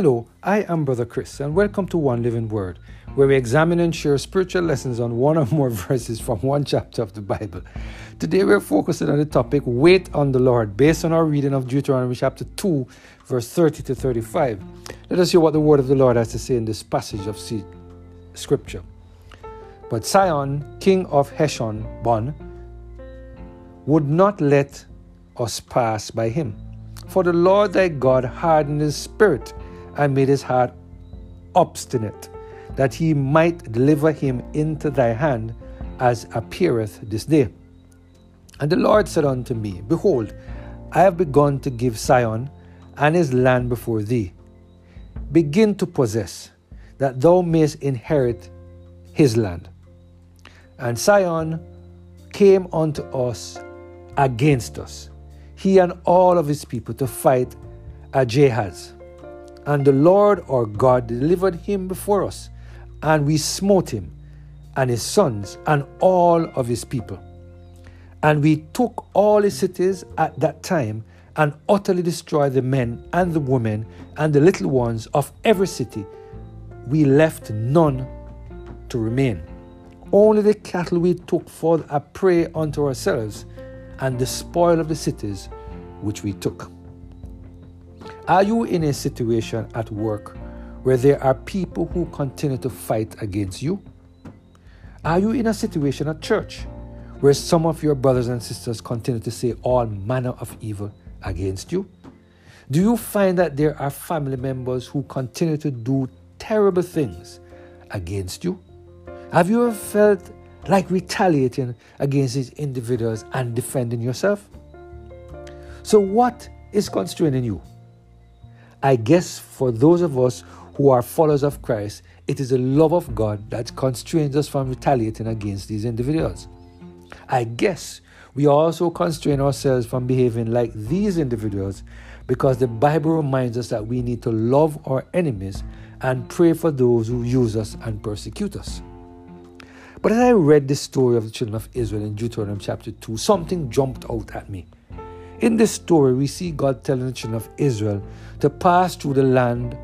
Hello, I am Brother Chris, and welcome to One Living Word, where we examine and share spiritual lessons on one or more verses from one chapter of the Bible. Today we're focusing on the topic Wait on the Lord, based on our reading of Deuteronomy chapter 2, verse 30 to 35. Let us hear what the word of the Lord has to say in this passage of scripture. But Sihon, king of Heshbon, would not let us pass by him. For the Lord thy God hardened his spirit and made his heart obstinate, that he might deliver him into thy hand, as appeareth this day. And the Lord said unto me, Behold, I have begun to give Sihon and his land before thee. Begin to possess, that thou mayest inherit his land. And Sihon came unto us against us, he and all of his people, to fight Jahaz. And the Lord our God delivered him before us, and we smote him, and his sons, and all of his people. And we took all his cities at that time, and utterly destroyed the men and the women and the little ones of every city. We left none to remain. Only the cattle we took for a prey unto ourselves, and the spoil of the cities which we took. Are you in a situation at work where there are people who continue to fight against you? Are you in a situation at church where some of your brothers and sisters continue to say all manner of evil against you? Do you find that there are family members who continue to do terrible things against you? Have you ever felt like retaliating against these individuals and defending yourself? So, what is constraining you? I guess for those of us who are followers of Christ, it is the love of God that constrains us from retaliating against these individuals. I guess we also constrain ourselves from behaving like these individuals because the Bible reminds us that we need to love our enemies and pray for those who use us and persecute us. But as I read the story of the children of Israel in Deuteronomy chapter 2, something jumped out at me. In this story, we see God telling the children of Israel to pass through the land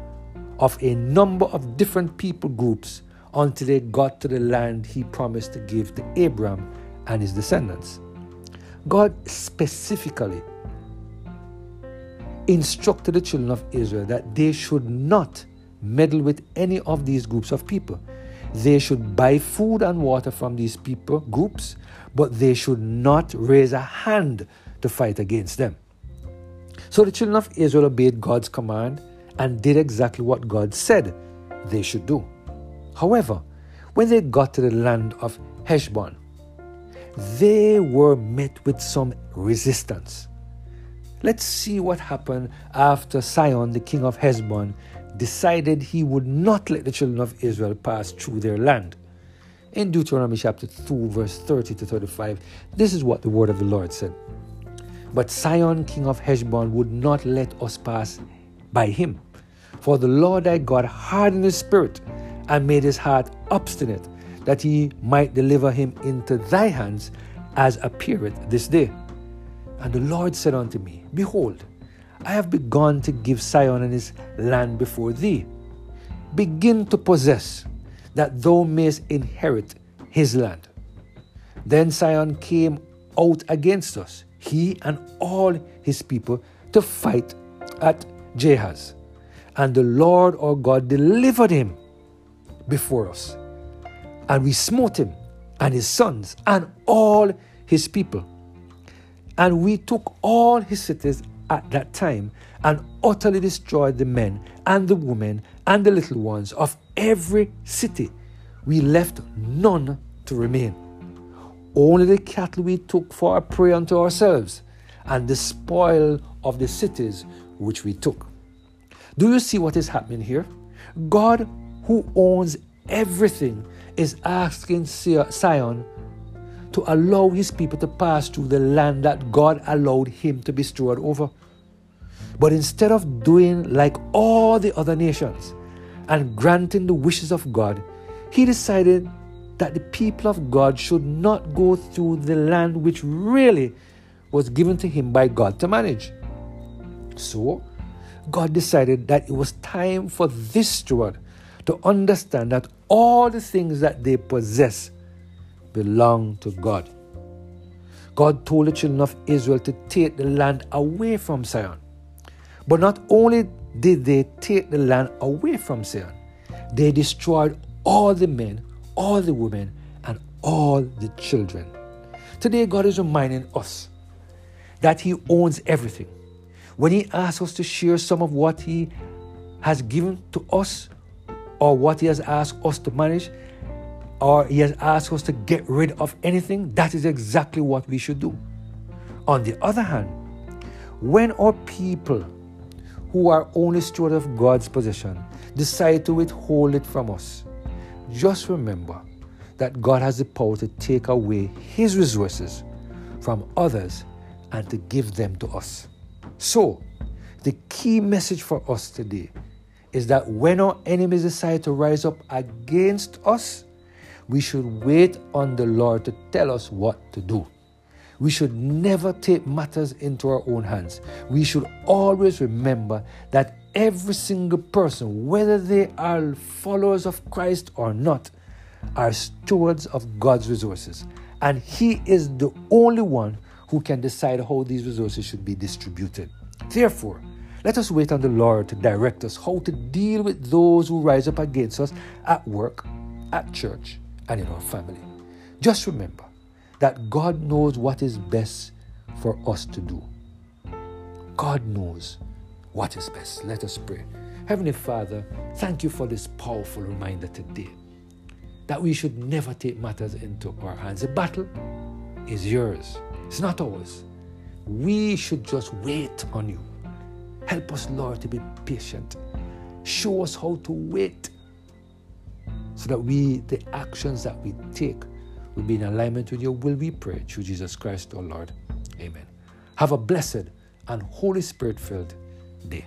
of a number of different people groups until they got to the land he promised to give to Abraham and his descendants. God specifically instructed the children of Israel that they should not meddle with any of these groups of people. They should buy food and water from these people groups, but they should not raise a hand to fight against them. So the children of Israel obeyed God's command and did exactly what God said they should do. However, when they got to the land of Heshbon, they were met with some resistance. Let's see what happened after Sihon, the king of Heshbon, decided he would not let the children of Israel pass through their land. In Deuteronomy chapter 2, verse 30 to 35, this is what the word of the Lord said. But Sihon, king of Heshbon, would not let us pass by him. For the Lord thy God hardened his spirit and made his heart obstinate, that he might deliver him into thy hands, as appeareth this day. And the Lord said unto me, Behold, I have begun to give Sihon and his land before thee. Begin to possess, that thou mayest inherit his land. Then Sihon came out against us he and all his people to fight at Jahaz. And the Lord our God delivered him before us. And we smote him and his sons and all his people. And we took all his cities at that time and utterly destroyed the men and the women and the little ones of every city. We left none to remain. Only the cattle we took for a prey unto ourselves, and the spoil of the cities which we took. Do you see what is happening here? God, who owns everything, is asking Sihon to allow his people to pass through the land that God allowed him to be steward over. But instead of doing like all the other nations and granting the wishes of God, he decided that the people of God should not go through the land which really was given to him by God to manage. So, God decided that it was time for this steward to understand that all the things that they possess belong to God. God told the children of Israel to take the land away from Sihon. But not only did they take the land away from Sihon, they destroyed all the men, all the women, and all the children. Today, God is reminding us that He owns everything. When He asks us to share some of what He has given to us or what He has asked us to manage, or He has asked us to get rid of anything, that is exactly what we should do. On the other hand, when our people who are only steward of God's possession decide to withhold it from us, just remember that God has the power to take away His resources from others and to give them to us. So, the key message for us today is that when our enemies decide to rise up against us, we should wait on the Lord to tell us what to do. We should never take matters into our own hands. We should always remember that every single person, whether they are followers of Christ or not, are stewards of God's resources. And He is the only one who can decide how these resources should be distributed. Therefore, let us wait on the Lord to direct us how to deal with those who rise up against us at work, at church, and in our family. Just remember that God knows what is best for us to do. God knows what is best. Let us pray. Heavenly Father, thank you for this powerful reminder today that we should never take matters into our hands. The battle is yours, it's not ours. We should just wait on you. Help us, Lord, to be patient. Show us how to wait so that we, the actions that we take, will be in alignment with your will, we pray through Jesus Christ, our Lord. Amen. Have a blessed and Holy Spirit filled day.